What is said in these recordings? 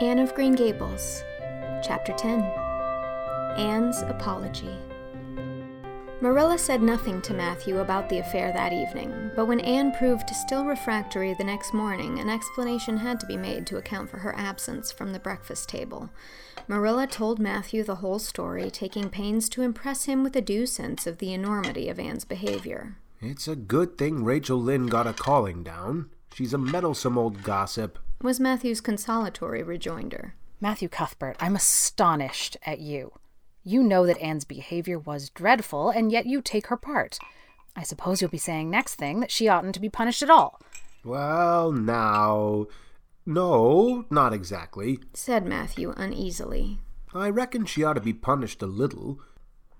Anne of Green Gables, Chapter 10 Anne's Apology. Marilla said nothing to Matthew about the affair that evening, but when Anne proved still refractory the next morning, an explanation had to be made to account for her absence from the breakfast table. Marilla told Matthew the whole story, taking pains to impress him with a due sense of the enormity of Anne's behavior. It's a good thing Rachel Lynde got a calling down. She's a meddlesome old gossip, was Matthew's consolatory rejoinder. Matthew Cuthbert, I'm astonished at you. You know that Anne's behavior was dreadful, and yet you take her part. I suppose you'll be saying next thing that she oughtn't to be punished at all. Well, now. No, not exactly, said Matthew uneasily. I reckon she ought to be punished a little.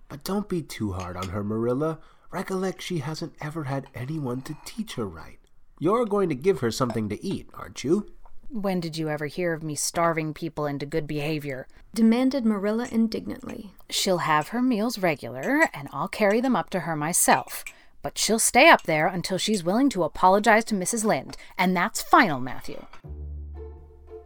But don't be too hard on her, Marilla. Recollect she hasn't ever had anyone to teach her right. You're going to give her something to eat, aren't you? When did you ever hear of me starving people into good behavior? demanded Marilla indignantly. She'll have her meals regular, and I'll carry them up to her myself. But she'll stay up there until she's willing to apologize to Mrs. Lynde, and that's final, Matthew.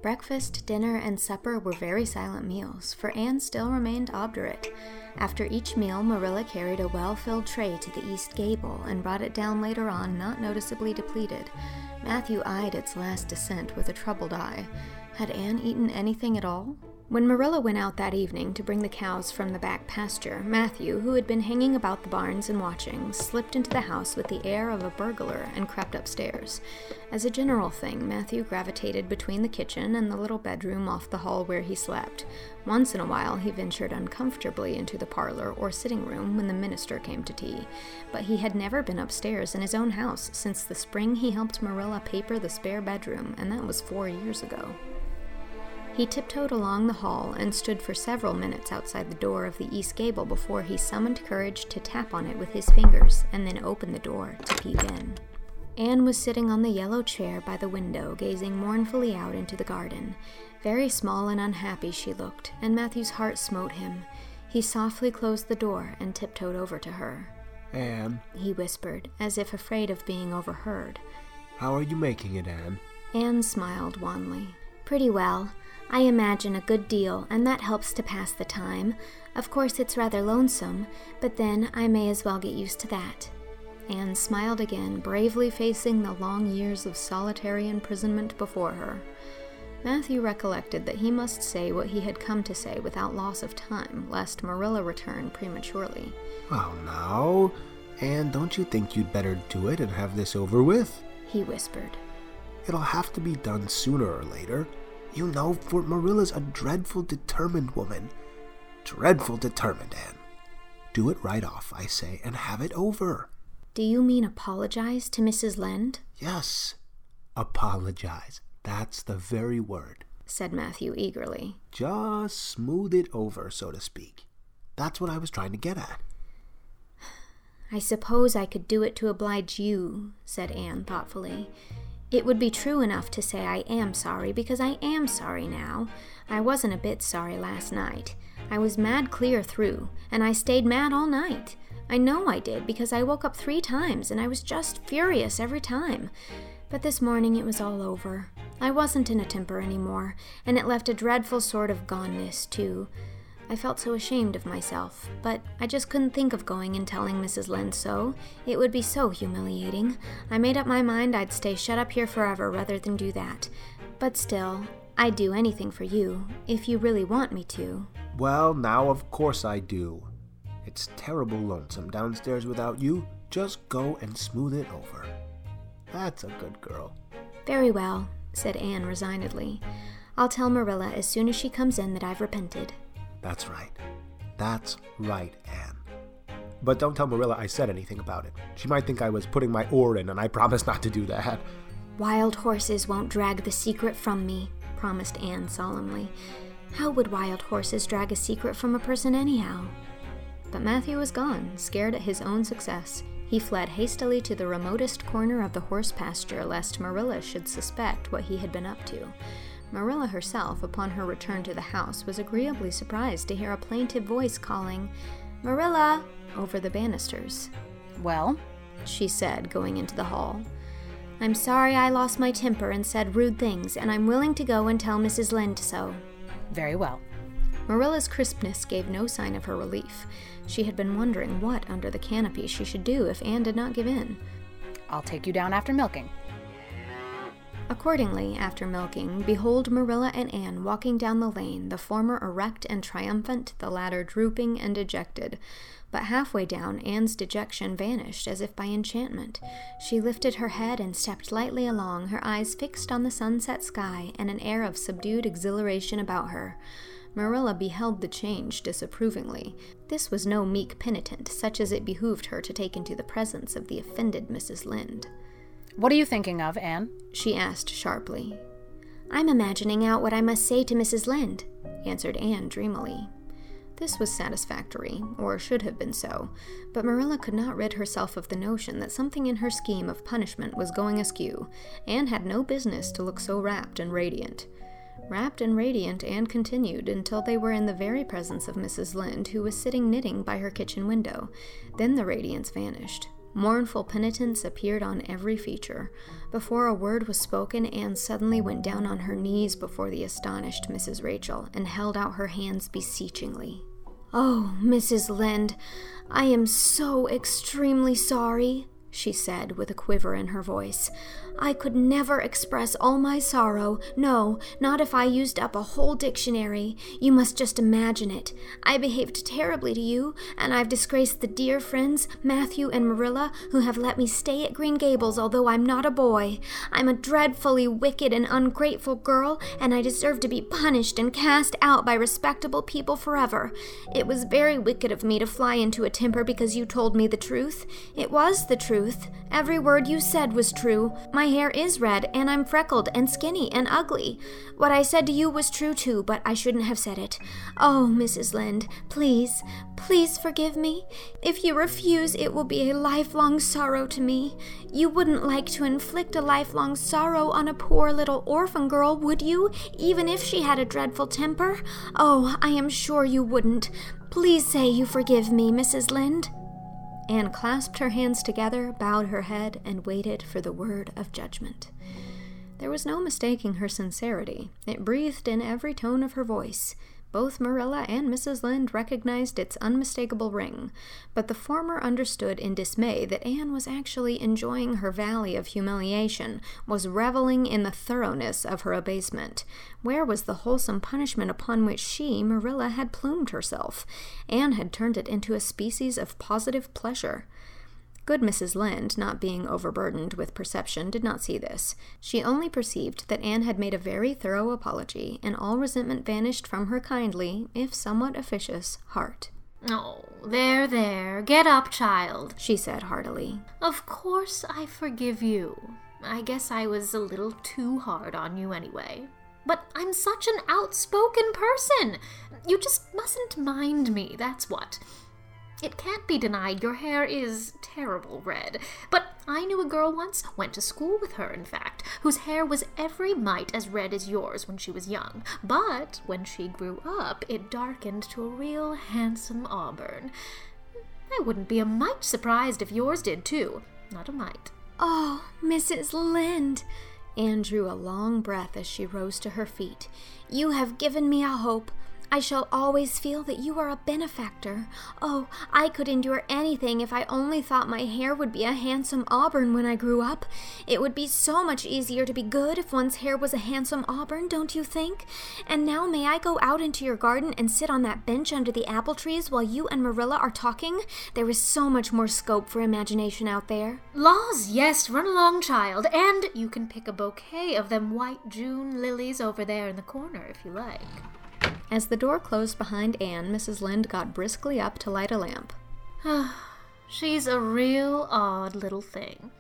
Breakfast, dinner, and supper were very silent meals, for Anne still remained obdurate. After each meal, Marilla carried a well filled tray to the east gable and brought it down later on, not noticeably depleted. Matthew eyed its last descent with a troubled eye. Had Anne eaten anything at all? When Marilla went out that evening to bring the cows from the back pasture, Matthew, who had been hanging about the barns and watching, slipped into the house with the air of a burglar and crept upstairs. As a general thing, Matthew gravitated between the kitchen and the little bedroom off the hall where he slept. Once in a while, he ventured uncomfortably into the parlor or sitting room when the minister came to tea. But he had never been upstairs in his own house since the spring he helped Marilla paper the spare bedroom, and that was four years ago. He tiptoed along the hall and stood for several minutes outside the door of the east gable before he summoned courage to tap on it with his fingers and then open the door to peep in. Anne was sitting on the yellow chair by the window, gazing mournfully out into the garden. Very small and unhappy she looked, and Matthew's heart smote him. He softly closed the door and tiptoed over to her. Anne, he whispered, as if afraid of being overheard. How are you making it, Anne? Anne smiled wanly. Pretty well. I imagine a good deal, and that helps to pass the time. Of course, it's rather lonesome, but then I may as well get used to that. Anne smiled again, bravely facing the long years of solitary imprisonment before her. Matthew recollected that he must say what he had come to say without loss of time, lest Marilla return prematurely. Well, now, Anne, don't you think you'd better do it and have this over with? He whispered. It'll have to be done sooner or later. You know, for Marilla's a dreadful determined woman. Dreadful determined, Anne. Do it right off, I say, and have it over. Do you mean apologize to Mrs. Lynde? Yes. Apologize. That's the very word, said Matthew eagerly. Just smooth it over, so to speak. That's what I was trying to get at. I suppose I could do it to oblige you, said Anne thoughtfully. It would be true enough to say I am sorry because I am sorry now. I wasn't a bit sorry last night. I was mad clear through, and I stayed mad all night. I know I did because I woke up three times and I was just furious every time. But this morning it was all over. I wasn't in a temper anymore, and it left a dreadful sort of goneness, too. I felt so ashamed of myself, but I just couldn't think of going and telling Mrs. Lynde so. It would be so humiliating. I made up my mind I'd stay shut up here forever rather than do that. But still, I'd do anything for you, if you really want me to. Well, now of course I do. It's terrible lonesome downstairs without you. Just go and smooth it over. That's a good girl. Very well, said Anne resignedly. I'll tell Marilla as soon as she comes in that I've repented. That's right. That's right, Anne. But don't tell Marilla I said anything about it. She might think I was putting my oar in, and I promised not to do that. Wild horses won't drag the secret from me, promised Anne solemnly. How would wild horses drag a secret from a person, anyhow? But Matthew was gone, scared at his own success. He fled hastily to the remotest corner of the horse pasture lest Marilla should suspect what he had been up to. Marilla herself, upon her return to the house, was agreeably surprised to hear a plaintive voice calling, Marilla, over the banisters. Well? she said, going into the hall. I'm sorry I lost my temper and said rude things, and I'm willing to go and tell Mrs. Lynde so. Very well. Marilla's crispness gave no sign of her relief. She had been wondering what under the canopy she should do if Anne did not give in. I'll take you down after milking. Accordingly, after milking, behold Marilla and Anne walking down the lane, the former erect and triumphant, the latter drooping and dejected. But halfway down, Anne's dejection vanished as if by enchantment. She lifted her head and stepped lightly along, her eyes fixed on the sunset sky and an air of subdued exhilaration about her. Marilla beheld the change disapprovingly. This was no meek penitent, such as it behooved her to take into the presence of the offended Mrs. Lynde. What are you thinking of, Anne? she asked sharply. I'm imagining out what I must say to Mrs. Lynde, answered Anne dreamily. This was satisfactory, or should have been so, but Marilla could not rid herself of the notion that something in her scheme of punishment was going askew. Anne had no business to look so rapt and radiant. Rapt and radiant Anne continued until they were in the very presence of Mrs. Lynde, who was sitting knitting by her kitchen window. Then the radiance vanished. Mournful penitence appeared on every feature. Before a word was spoken, Anne suddenly went down on her knees before the astonished Mrs. Rachel and held out her hands beseechingly. Oh, Mrs. Lynde, I am so extremely sorry, she said with a quiver in her voice. I could never express all my sorrow. No, not if I used up a whole dictionary. You must just imagine it. I behaved terribly to you, and I've disgraced the dear friends, Matthew and Marilla, who have let me stay at Green Gables although I'm not a boy. I'm a dreadfully wicked and ungrateful girl, and I deserve to be punished and cast out by respectable people forever. It was very wicked of me to fly into a temper because you told me the truth. It was the truth. Every word you said was true. My my hair is red, and I'm freckled and skinny and ugly. What I said to you was true too, but I shouldn't have said it. Oh, Mrs. Lynde, please, please forgive me. If you refuse, it will be a lifelong sorrow to me. You wouldn't like to inflict a lifelong sorrow on a poor little orphan girl, would you, even if she had a dreadful temper? Oh, I am sure you wouldn't. Please say you forgive me, Mrs. Lynde. Anne clasped her hands together, bowed her head, and waited for the word of judgment. There was no mistaking her sincerity. It breathed in every tone of her voice. Both Marilla and Mrs. Lynde recognized its unmistakable ring, but the former understood in dismay that Anne was actually enjoying her valley of humiliation, was reveling in the thoroughness of her abasement. Where was the wholesome punishment upon which she, Marilla, had plumed herself? Anne had turned it into a species of positive pleasure. Good Mrs. Lynde, not being overburdened with perception, did not see this. She only perceived that Anne had made a very thorough apology, and all resentment vanished from her kindly, if somewhat officious, heart. Oh, there, there. Get up, child, she said heartily. Of course I forgive you. I guess I was a little too hard on you anyway. But I'm such an outspoken person. You just mustn't mind me, that's what. It can't be denied your hair is terrible red. But I knew a girl once, went to school with her, in fact, whose hair was every mite as red as yours when she was young. But when she grew up, it darkened to a real handsome auburn. I wouldn't be a mite surprised if yours did, too. Not a mite. Oh, Mrs. Lynde! Anne drew a long breath as she rose to her feet. You have given me a hope. I shall always feel that you are a benefactor. Oh, I could endure anything if I only thought my hair would be a handsome auburn when I grew up. It would be so much easier to be good if one's hair was a handsome auburn, don't you think? And now may I go out into your garden and sit on that bench under the apple trees while you and Marilla are talking? There is so much more scope for imagination out there. Laws, yes, run along, child, and you can pick a bouquet of them white June lilies over there in the corner if you like. As the door closed behind Anne, Mrs. Lynde got briskly up to light a lamp. She's a real odd little thing.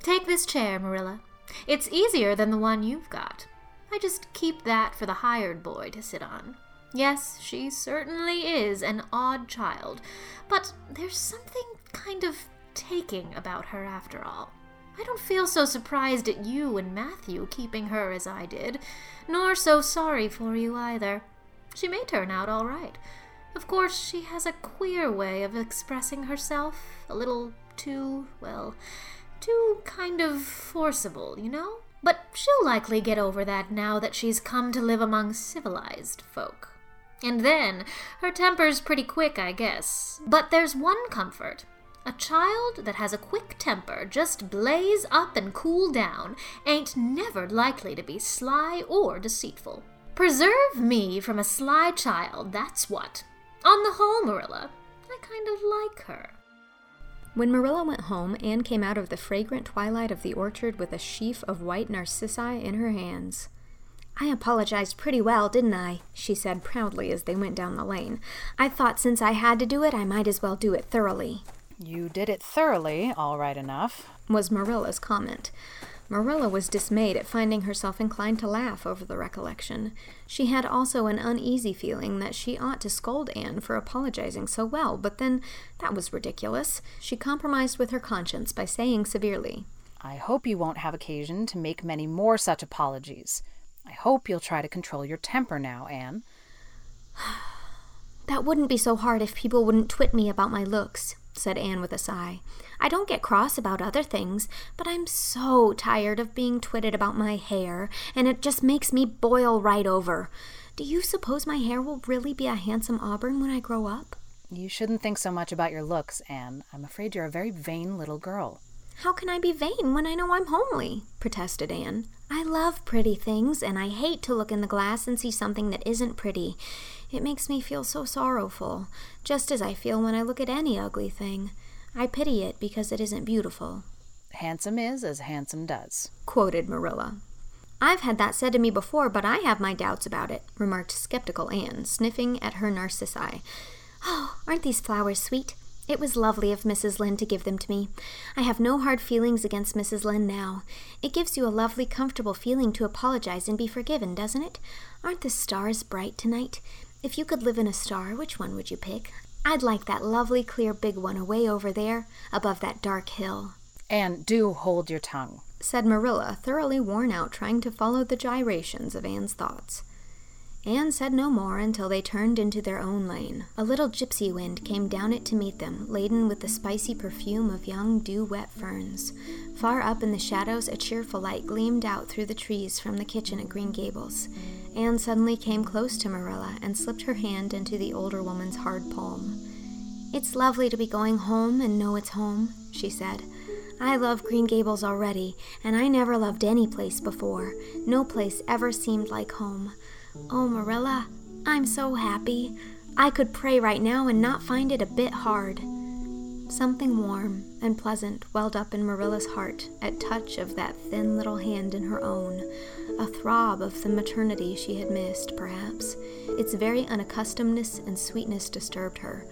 Take this chair, Marilla. It's easier than the one you've got. I just keep that for the hired boy to sit on. Yes, she certainly is an odd child, but there's something kind of taking about her after all. I don't feel so surprised at you and Matthew keeping her as I did, nor so sorry for you either. She may turn out all right. Of course, she has a queer way of expressing herself, a little too, well, Too kind of forcible, you know? But she'll likely get over that now that she's come to live among civilized folk. And then, her temper's pretty quick, I guess. But there's one comfort. A child that has a quick temper, just blaze up and cool down, ain't never likely to be sly or deceitful. Preserve me from a sly child, that's what. On the whole, Marilla, I kind of like her. When Marilla went home, Anne came out of the fragrant twilight of the orchard with a sheaf of white narcissi in her hands. I apologized pretty well, didn't I? she said proudly as they went down the lane. I thought since I had to do it, I might as well do it thoroughly. You did it thoroughly, all right enough, was Marilla's comment. Marilla was dismayed at finding herself inclined to laugh over the recollection. She had also an uneasy feeling that she ought to scold Anne for apologizing so well, but then that was ridiculous. She compromised with her conscience by saying severely, I hope you won't have occasion to make many more such apologies. I hope you'll try to control your temper now, Anne. that wouldn't be so hard if people wouldn't twit me about my looks, said Anne with a sigh. I don't get cross about other things, but I'm so tired of being twitted about my hair, and it just makes me boil right over. Do you suppose my hair will really be a handsome auburn when I grow up? You shouldn't think so much about your looks, Anne. I'm afraid you're a very vain little girl. How can I be vain when I know I'm homely? protested Anne. I love pretty things, and I hate to look in the glass and see something that isn't pretty. It makes me feel so sorrowful, just as I feel when I look at any ugly thing. I pity it because it isn't beautiful. Handsome is as handsome does, quoted Marilla. I've had that said to me before, but I have my doubts about it, remarked skeptical Anne, sniffing at her narcissi. Oh, aren't these flowers sweet? It was lovely of Mrs. Lynde to give them to me. I have no hard feelings against Mrs. Lynde now. It gives you a lovely, comfortable feeling to apologize and be forgiven, doesn't it? Aren't the stars bright tonight? If you could live in a star, which one would you pick? I'd like that lovely, clear, big one away over there, above that dark hill. Anne, do hold your tongue, said Marilla, thoroughly worn out trying to follow the gyrations of Anne's thoughts. Anne said no more until they turned into their own lane. A little gypsy wind came down it to meet them, laden with the spicy perfume of young dew wet ferns. Far up in the shadows, a cheerful light gleamed out through the trees from the kitchen at Green Gables. Anne suddenly came close to Marilla and slipped her hand into the older woman's hard palm. It's lovely to be going home and know it's home, she said. I love Green Gables already, and I never loved any place before. No place ever seemed like home. Oh, Marilla, I'm so happy. I could pray right now and not find it a bit hard. Something warm and pleasant welled up in Marilla's heart at touch of that thin little hand in her own, a throb of the maternity she had missed, perhaps. Its very unaccustomedness and sweetness disturbed her.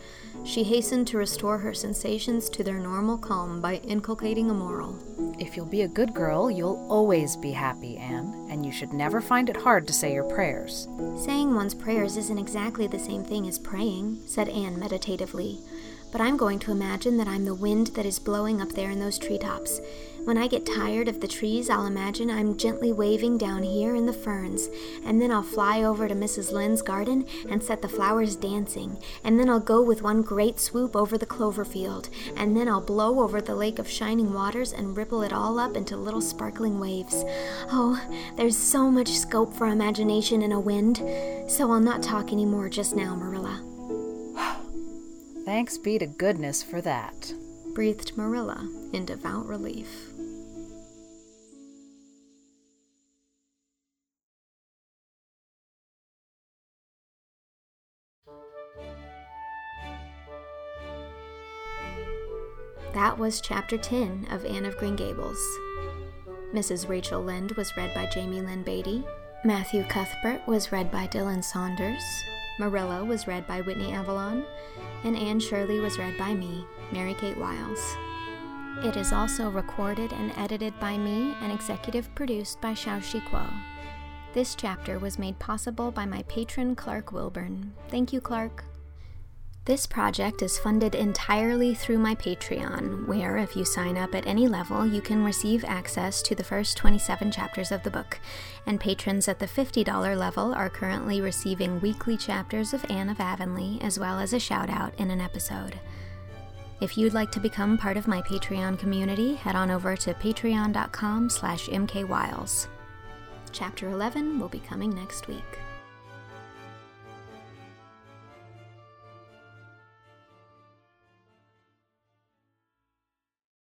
She hastened to restore her sensations to their normal calm by inculcating a moral. If you'll be a good girl, you'll always be happy, Anne, and you should never find it hard to say your prayers. Saying one's prayers isn't exactly the same thing as praying, said Anne meditatively but I'm going to imagine that I'm the wind that is blowing up there in those treetops. When I get tired of the trees, I'll imagine I'm gently waving down here in the ferns, and then I'll fly over to Mrs. Lynde's garden and set the flowers dancing, and then I'll go with one great swoop over the clover field, and then I'll blow over the lake of shining waters and ripple it all up into little sparkling waves. Oh, there's so much scope for imagination in a wind, so I'll not talk any more just now, Marilla. Thanks be to goodness for that, breathed Marilla in devout relief. That was chapter 10 of Anne of Green Gables. Mrs. Rachel Lynde was read by Jamie Lynn Beatty. Matthew Cuthbert was read by Dylan Saunders. Marilla was read by Whitney Avalon, and Anne Shirley was read by me, Mary Kate Wiles. It is also recorded and edited by me and executive produced by Xiaoxi Kuo. This chapter was made possible by my patron Clark Wilburn. Thank you, Clark. This project is funded entirely through my Patreon, where, if you sign up at any level, you can receive access to the first 27 chapters of the book. And patrons at the $50 level are currently receiving weekly chapters of Anne of Avonlea, as well as a shout out in an episode. If you'd like to become part of my Patreon community, head on over to patreon.com slash mkwiles. Chapter 11 will be coming next week.